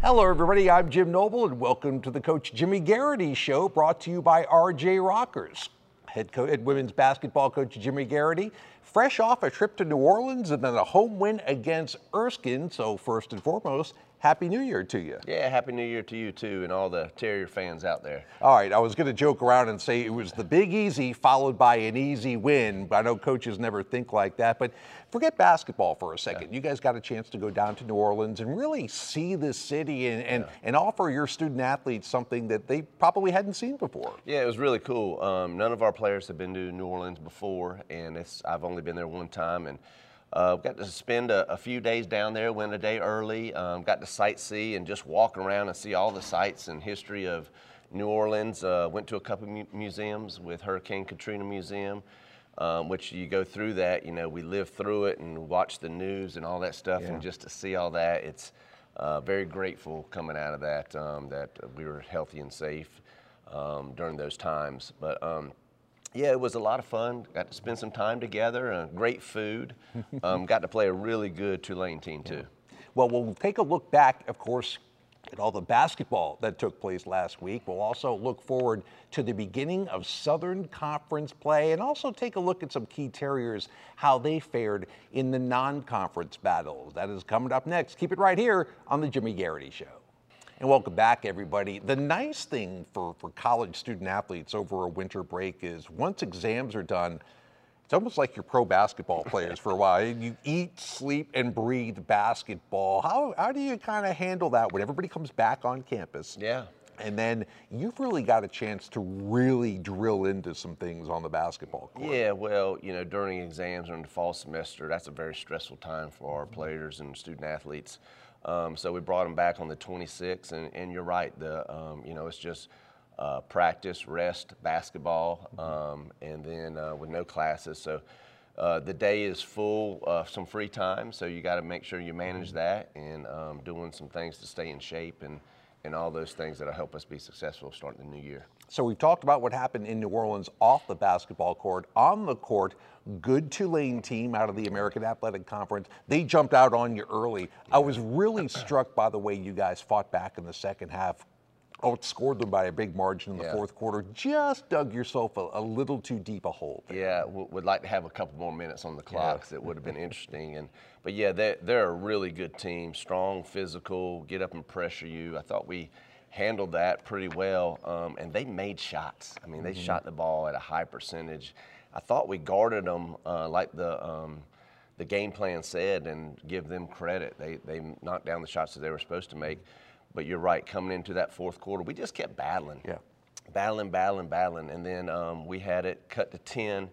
Hello, everybody. I'm Jim Noble, and welcome to the Coach Jimmy Garrity Show, brought to you by RJ Rockers. Head, co- head women's basketball coach Jimmy Garrity, fresh off a trip to New Orleans and then a home win against Erskine. So, first and foremost, Happy New Year to you. Yeah, Happy New Year to you too, and all the Terrier fans out there. All right, I was going to joke around and say it was the big easy followed by an easy win. But I know coaches never think like that, but forget basketball for a second. Yeah. You guys got a chance to go down to New Orleans and really see the city and, and, yeah. and offer your student athletes something that they probably hadn't seen before. Yeah, it was really cool. Um, none of our players have been to New Orleans before, and I've only been there one time. and uh, got to spend a, a, few days down there, went a day early, um, got to sightsee and just walk around and see all the sights and history of New Orleans. Uh, went to a couple mu- museums with Hurricane Katrina Museum, um, which you go through that, you know, we live through it and watch the news and all that stuff. Yeah. And just to see all that, it's uh, very grateful coming out of that, um, that we were healthy and safe um, during those times. But um, yeah, it was a lot of fun. Got to spend some time together. Uh, great food. Um, got to play a really good Tulane team too. Well, we'll take a look back, of course, at all the basketball that took place last week. We'll also look forward to the beginning of Southern Conference play and also take a look at some key Terriers, how they fared in the non-conference battles. That is coming up next. Keep it right here on the Jimmy Garrity Show. And welcome back, everybody. The nice thing for, for college student athletes over a winter break is once exams are done, it's almost like you're pro basketball players for a while. You eat, sleep, and breathe basketball. How, how do you kind of handle that when everybody comes back on campus? Yeah. And then you've really got a chance to really drill into some things on the basketball court. Yeah, well, you know, during exams or in the fall semester, that's a very stressful time for our players and student athletes. Um, so we brought them back on the 26th, and, and you're right. The um, you know it's just uh, practice, rest, basketball, um, and then uh, with no classes. So uh, the day is full of some free time. So you got to make sure you manage that and um, doing some things to stay in shape and and all those things that'll help us be successful starting the new year. So we've talked about what happened in New Orleans off the basketball court. On the court, good Tulane team out of the American Athletic Conference. They jumped out on you early. I was really struck by the way you guys fought back in the second half. Oh, Outscored them by a big margin in the yeah. fourth quarter. Just dug yourself a, a little too deep a hole. There. Yeah, would like to have a couple more minutes on the clock. Yeah. It would have been interesting. And but yeah, they're, they're a really good team. Strong, physical, get up and pressure you. I thought we handled that pretty well. Um, and they made shots. I mean, they mm-hmm. shot the ball at a high percentage. I thought we guarded them uh, like the um, the game plan said, and give them credit. They they knocked down the shots that they were supposed to make. But you're right, coming into that fourth quarter, we just kept battling. Yeah. Battling, battling, battling, and then um, we had it cut to ten,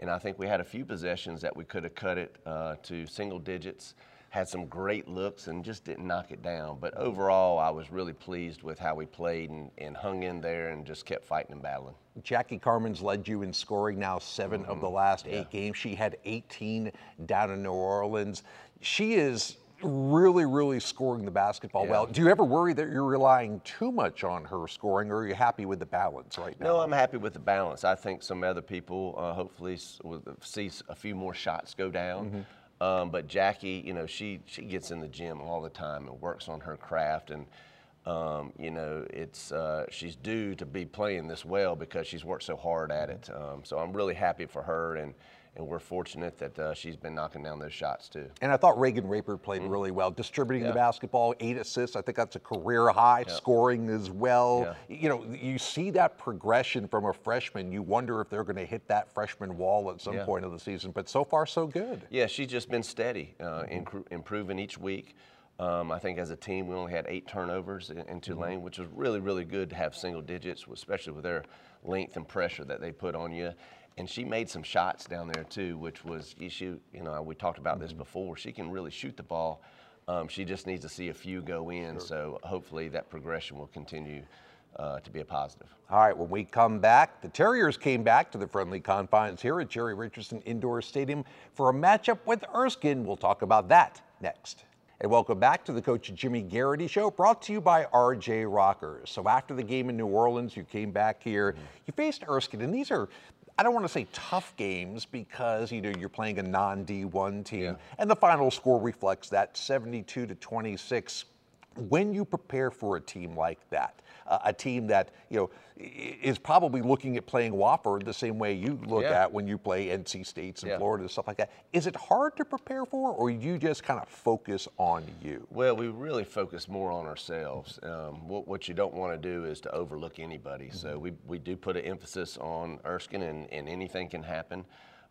and I think we had a few possessions that we could have cut it uh, to single digits had some great looks and just didn't knock it down. But overall, I was really pleased with how we played and, and hung in there and just kept fighting and battling. Jackie Carman's led you in scoring now 7 mm-hmm. of the mm-hmm. last yeah. eight games. She had 18 down in New Orleans. She is really, really scoring the basketball yeah. well. Do you ever worry that you're relying too much on her scoring, or are you happy with the balance right now? No, I'm happy with the balance. I think some other people uh, hopefully will see a few more shots go down. Mm-hmm. Um, but Jackie, you know, she she gets in the gym all the time and works on her craft, and um, you know, it's uh, she's due to be playing this well because she's worked so hard at it. Um, so I'm really happy for her and and we're fortunate that uh, she's been knocking down those shots too. And I thought Reagan Raper played mm-hmm. really well, distributing yeah. the basketball, eight assists. I think that's a career high, yeah. scoring as well. Yeah. You know, you see that progression from a freshman. You wonder if they're going to hit that freshman wall at some point of the season. But so far, so good. Yeah, she's just been steady, uh, mm-hmm. improving each week. Um, I think as a team, we only had eight turnovers in, in mm-hmm. Tulane, mm-hmm. which was really, really good to have single digits, especially with their length and pressure that they put on you and she made some shots down there too, which was you shoot. You know, we talked about mm-hmm. this before. She can really shoot the ball. Um, she just needs to see a few go in. Sure. So hopefully that progression will continue. Uh, to be a positive. All right, when we come back, the Terriers came back to the friendly confines here at Jerry Richardson Indoor Stadium for a matchup with Erskine. We'll talk about that next. And welcome back to the Coach Jimmy Garrity Show, brought to you by RJ Rockers. So after the game in New Orleans, you came back here. Mm-hmm. You faced Erskine, and these are I don't want to say tough games because you know you're playing a non D1 team, yeah. and the final score reflects that 72 to 26. when you prepare for a team like that, uh, a team that you know is probably looking at playing Wofford the same way you look Yeah. at when you play NC States and Yeah. Florida and stuff like that, is it hard to prepare for, or you just kind of focus on you? Well, we really focus more on ourselves. Um, what, what you don't want to do is to overlook anybody. So we, we do put an emphasis on Erskine, and, and anything can happen.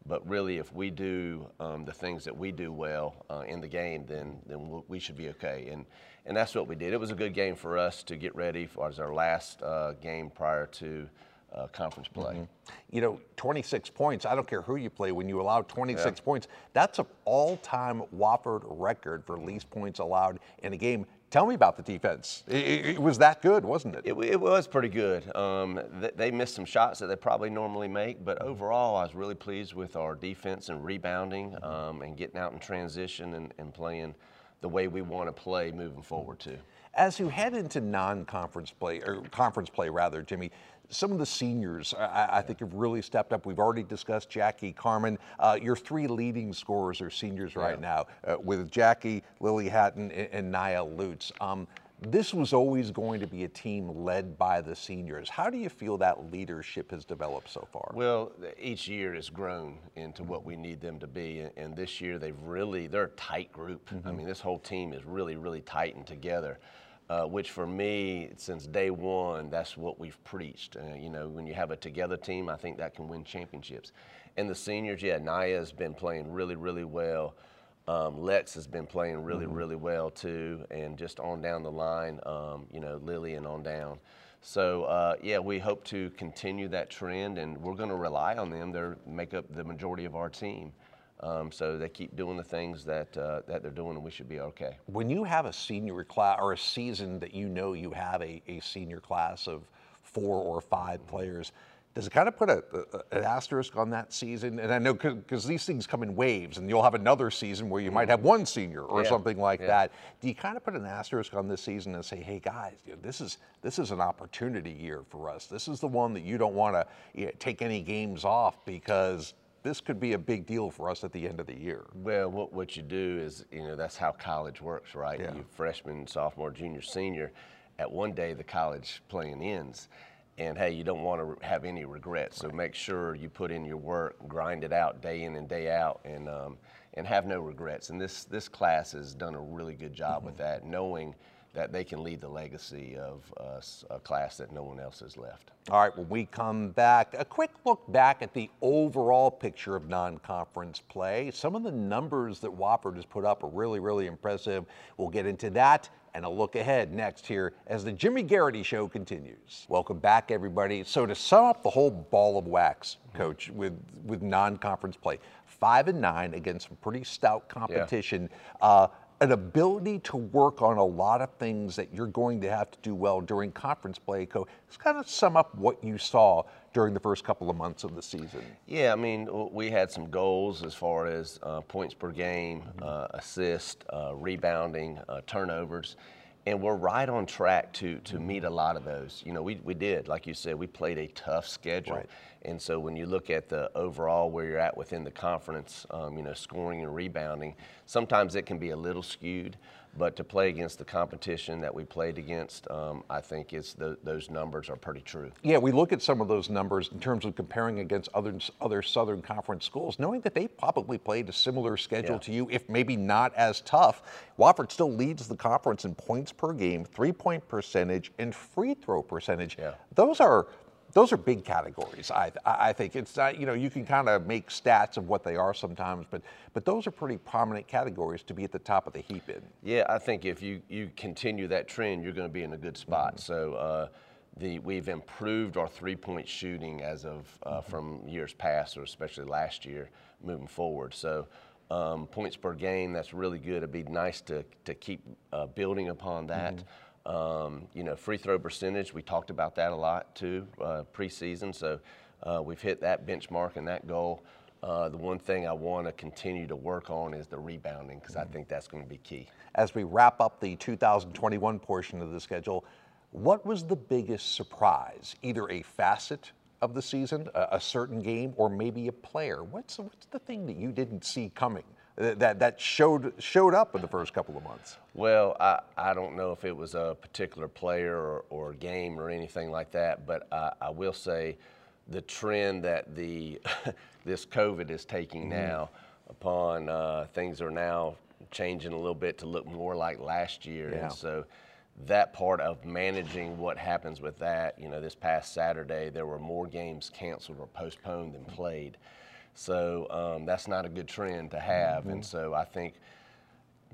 But really, if we do um, the things that we do well uh, in the game, then then we should be okay. And and that's what we did. It was a good game for us to get ready for as our last uh, game prior to uh, conference play. you know, 26 points. I don't care who you play. When you allow 26 points, that's an all-time Wofford record for least points allowed in a game. Tell me about the defense. It, it- it was that good, wasn't it? It, it was pretty good. Um, th- they missed some shots that they probably normally make, but overall, I was really pleased with our defense and rebounding um, and getting out in transition and, and playing the way we want to play moving forward too. As you head into non-conference play or conference play rather, Jimmy, some of the seniors I, I think have really stepped up. We've already discussed Jackie Carman. Uh, your three leading scorers are seniors right now, uh, with Jackie, Lily Hatton, and, and Nia Lutz. Um, this was always going to be a team led by the seniors. How do you feel that leadership has developed so far? Well, each year has grown into what we need them to be, and- this year they've really they're a tight group. I mean, this whole team is really really tightened together, uh, which for me, since day one, that's what we've preached. Uh, you know, when you have a together team, I think that can win championships. And the seniors, yeah, Naya's been playing really really well. Um, Lex has been playing really, really well too, and just on down the line, um, you know, Lily and on down. So uh, yeah, we hope to continue that trend, and we're going to rely on them. They make up the majority of our team, um, so they keep doing the things that uh, that they're doing, and we should be okay. when you have a senior class or a season that you know you have a, a senior class of four or five players, does it kind of put a, a- an asterisk on that season? And I know because these things come in waves, and you'll have another season where you might have one senior or Yeah, something like yeah. that. Do you kind of put an asterisk on this season and say, "Hey guys, you know, this is this is an opportunity year for us. This is the one that you don't want to you know, take any games off because." This could be a big deal for us at the end of the year. Well, what, what you do is, you know, that's how college works, right? Yeah. You freshman, sophomore, junior, senior. At one day, the college playing ends. And hey, you don't want to have any regrets. So make sure you put in your work, grind it out day in and day out, and, um, and have no regrets. And this, this class has done a really good job with that, knowing that they can leave the legacy of uh, a class that no one else has left. All right, when we come back, a quick look back at the overall picture of non conference play. Some of the numbers that Wofford has put up are really, really impressive. We'll get into that and a look ahead next here as the Jimmy Garrity Show continues. Welcome back, everybody. So, to sum up the whole ball of wax, Coach, with, with non conference play, five and nine against some pretty stout competition. Uh, an ability to work on a lot of things that you're going to have to do well during conference play. Co, let's kind of sum up what you saw during the first couple of months of the season. Yeah, I mean, we had some goals as far as uh, points per game, uh, assist, uh, rebounding, uh, turnovers, and we're right on track to to meet a lot of those. You know, we, we did, like you said, we played a tough schedule, Right. and so when you look at the overall where you're at within the conference, um, you know, scoring and rebounding, sometimes it can be a little skewed. But to play against the competition that we played against, um, I think it's the, those numbers are pretty true. Yeah, we look at some of those numbers in terms of comparing against other other Southern Conference schools, knowing that they probably played a similar schedule Yeah. to you, if maybe not as tough. Wofford still leads the conference in points per game, three point percentage, and free throw percentage. Yeah. Those are those are big categories. I I I think it's not you know you can kind of make stats of what they are sometimes, but but those are pretty prominent categories to be at the top of the heap in. Yeah, I think if you, you continue that trend, you're going to be in a good spot. So uh, the we've improved our three point shooting as of uh, from years past, or especially last year, moving forward. So um, points per game, that's really good. It'd be nice to to keep uh, building upon that. Um, you know, free throw percentage, we talked about that a lot too uh, preseason. So uh, we've hit that benchmark and that goal. Uh, the one thing I want to continue to work on is the rebounding because I think that's going to be key. as we wrap up the 2021 portion of the schedule, what was the biggest surprise? Either a facet of the season, a, a certain game, or maybe a player. What's what's the thing that you didn't see coming uh, that that showed showed up in the first couple of months? Well, I, I don't know if it was a particular player or, or game or anything like that, but I, I will say the trend that the this COVID is taking Mm-hmm. now upon uh, things are now changing a little bit to look more like last year. Yeah. And so that part of managing what happens with that, you know, this past Saturday, there were more games canceled or postponed than played. So um, that's not a good trend to have. And so I think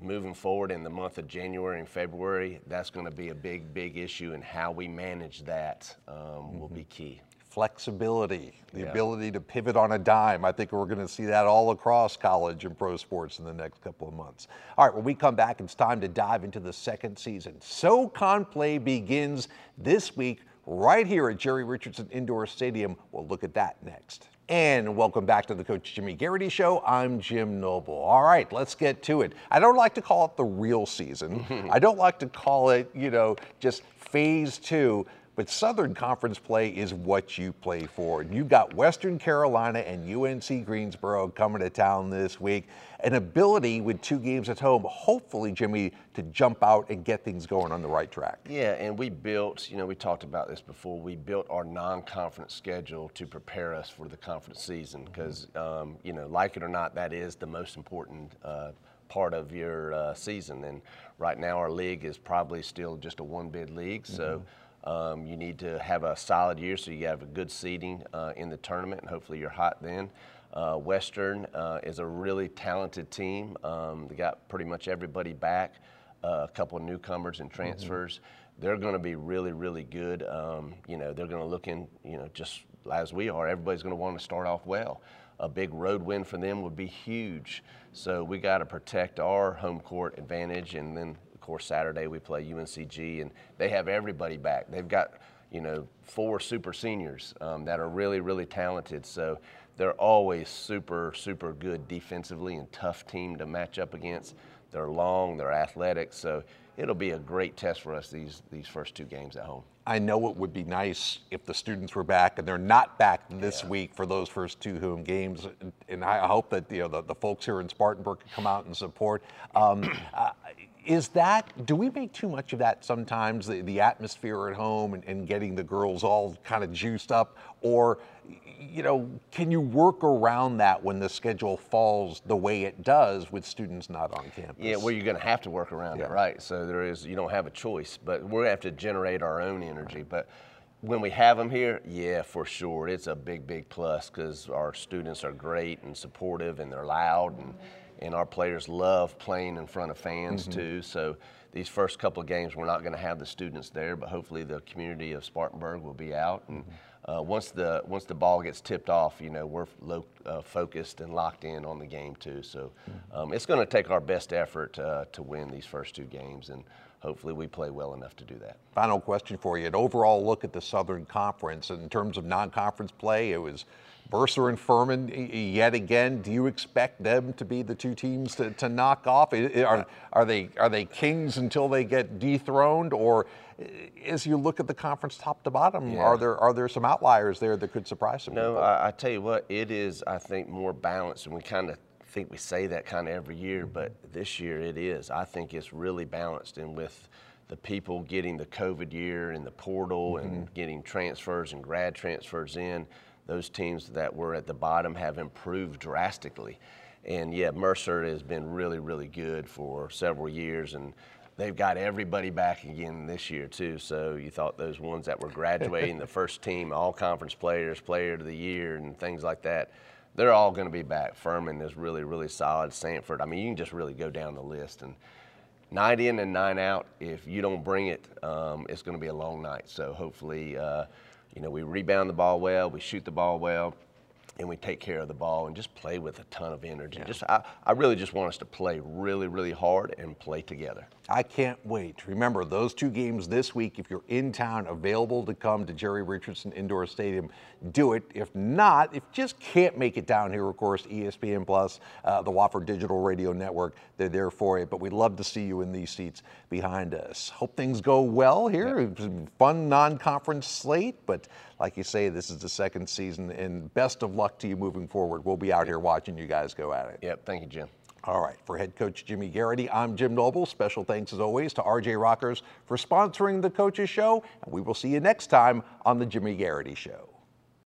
moving forward in the month of January and February, that's going to be a big, big issue, and how we manage that um, will be key. Flexibility, the Yeah. ability to pivot on a dime. I think we're going to see that all across college and pro sports in the next couple of months. All right, when we come back, it's time to dive into the second season. SoCon Play begins this week right here at Jerry Richardson Indoor Stadium. We'll look at that next. And welcome back to the Coach Jimmy Garrity Show. I'm Jim Noble. All right, let's get to it. I don't like to call it the real season. I don't like to call it, you know, just phase two. But Southern Conference play is what you play for. And you've got Western Carolina and UNC Greensboro coming to town this week. An ability with two games at home, hopefully, Jimmy, to jump out and get things going on the right track. Yeah, and we built, you know, we talked about this before. We built our non-conference schedule to prepare us for the conference season because, um, you know, like it or not, that is the most important uh, part of your uh, season. And right now, our league is probably still just a one-bid league, so. Um, you need to have a solid year so you have a good seeding uh, in the tournament, and hopefully you're hot then. Uh, Western uh, is a really talented team. Um, they got pretty much everybody back, uh, a couple of newcomers and transfers. They're going to be really, really good. Um, you know, they're going to look in, you know, just as we are. Everybody's going to want to start off well. A big road win for them would be huge. So we got to protect our home court advantage, and then course Saturday we play UNCG, and they have everybody back. They've got you know four super seniors um, that are really, really talented. So they're always super, super good defensively and tough team to match up against. They're long, they're athletic, so it'll be a great test for us these these first two games at home. I know it would be nice if the students were back, and they're not back this week for those first two home games. And I hope that you know the, the folks here in Spartanburg can come out and support. Um, is that do we make too much of that sometimes? The, the atmosphere at home and, and getting the girls all kind of juiced up, or you know, can you work around that when the schedule falls the way it does with students not on campus? Yeah, well, you're going to have to work around Yeah. it, right? So there is, you don't have a choice, but we're going to have to generate our own energy. But when we have them here, yeah, for sure, it's a big, big plus because our students are great and supportive, and they're loud, and and our players love playing in front of fans too. So these first couple of games, we're not going to have the students there, but hopefully the community of Spartanburg will be out and. Uh, once the once the ball gets tipped off, you know we're low, uh, focused and locked in on the game too. So um, it's going to take our best effort uh, to win these first two games, and hopefully we play well enough to do that. Final question for you. An overall look at the Southern Conference in terms of non-conference play, it was Mercer and Furman yet again. Do you expect them to be the two teams to, to knock off? Are, are they are they kings until they get dethroned, or eh, as you look at the conference top to bottom, Yeah. are there are there some outliers there that could surprise some No, people? I, I tell you what, it is. I think more balanced, and we kind of think we say that kind of every year, but this year it is. I think it's really balanced, and with the people getting the COVID year and the portal mm-hmm. and getting transfers and grad transfers in, those teams that were at the bottom have improved drastically. And yeah, Mercer has been really, really good for several years, and they've got everybody back again this year too. So you thought those ones that were graduating, the first team, all conference players, player of the year, and things like that, they're all going to be back. Furman is really, really solid. Samford, I mean, you can just really go down the list and. Night in and night out. If you don't bring it, um, it's going to be a long night. So hopefully, uh, you know, we rebound the ball well, we shoot the ball well, and we take care of the ball and just play with a ton of energy. Just, I, I really just want us to play really, really hard and play together. I can't wait. Remember, those two games this week, if you're in town, available to come to Jerry Richardson Indoor Stadium, do it. If not, if you just can't make it down here, of course, ESPN Plus, uh, the Wofford Digital Radio Network, they're there for you. But we'd love to see you in these seats behind us. Hope things go well here. A fun non conference slate, but like you say, this is the second season, and best of luck to you moving forward. We'll be out here watching you guys go at it. Yep. Thank you, Jim. All right, for head coach Jimmy Garrity, I'm Jim Noble. Special thanks as always to RJ Rockers for sponsoring the Coaches Show, and we will see you next time on the Jimmy Garrity Show.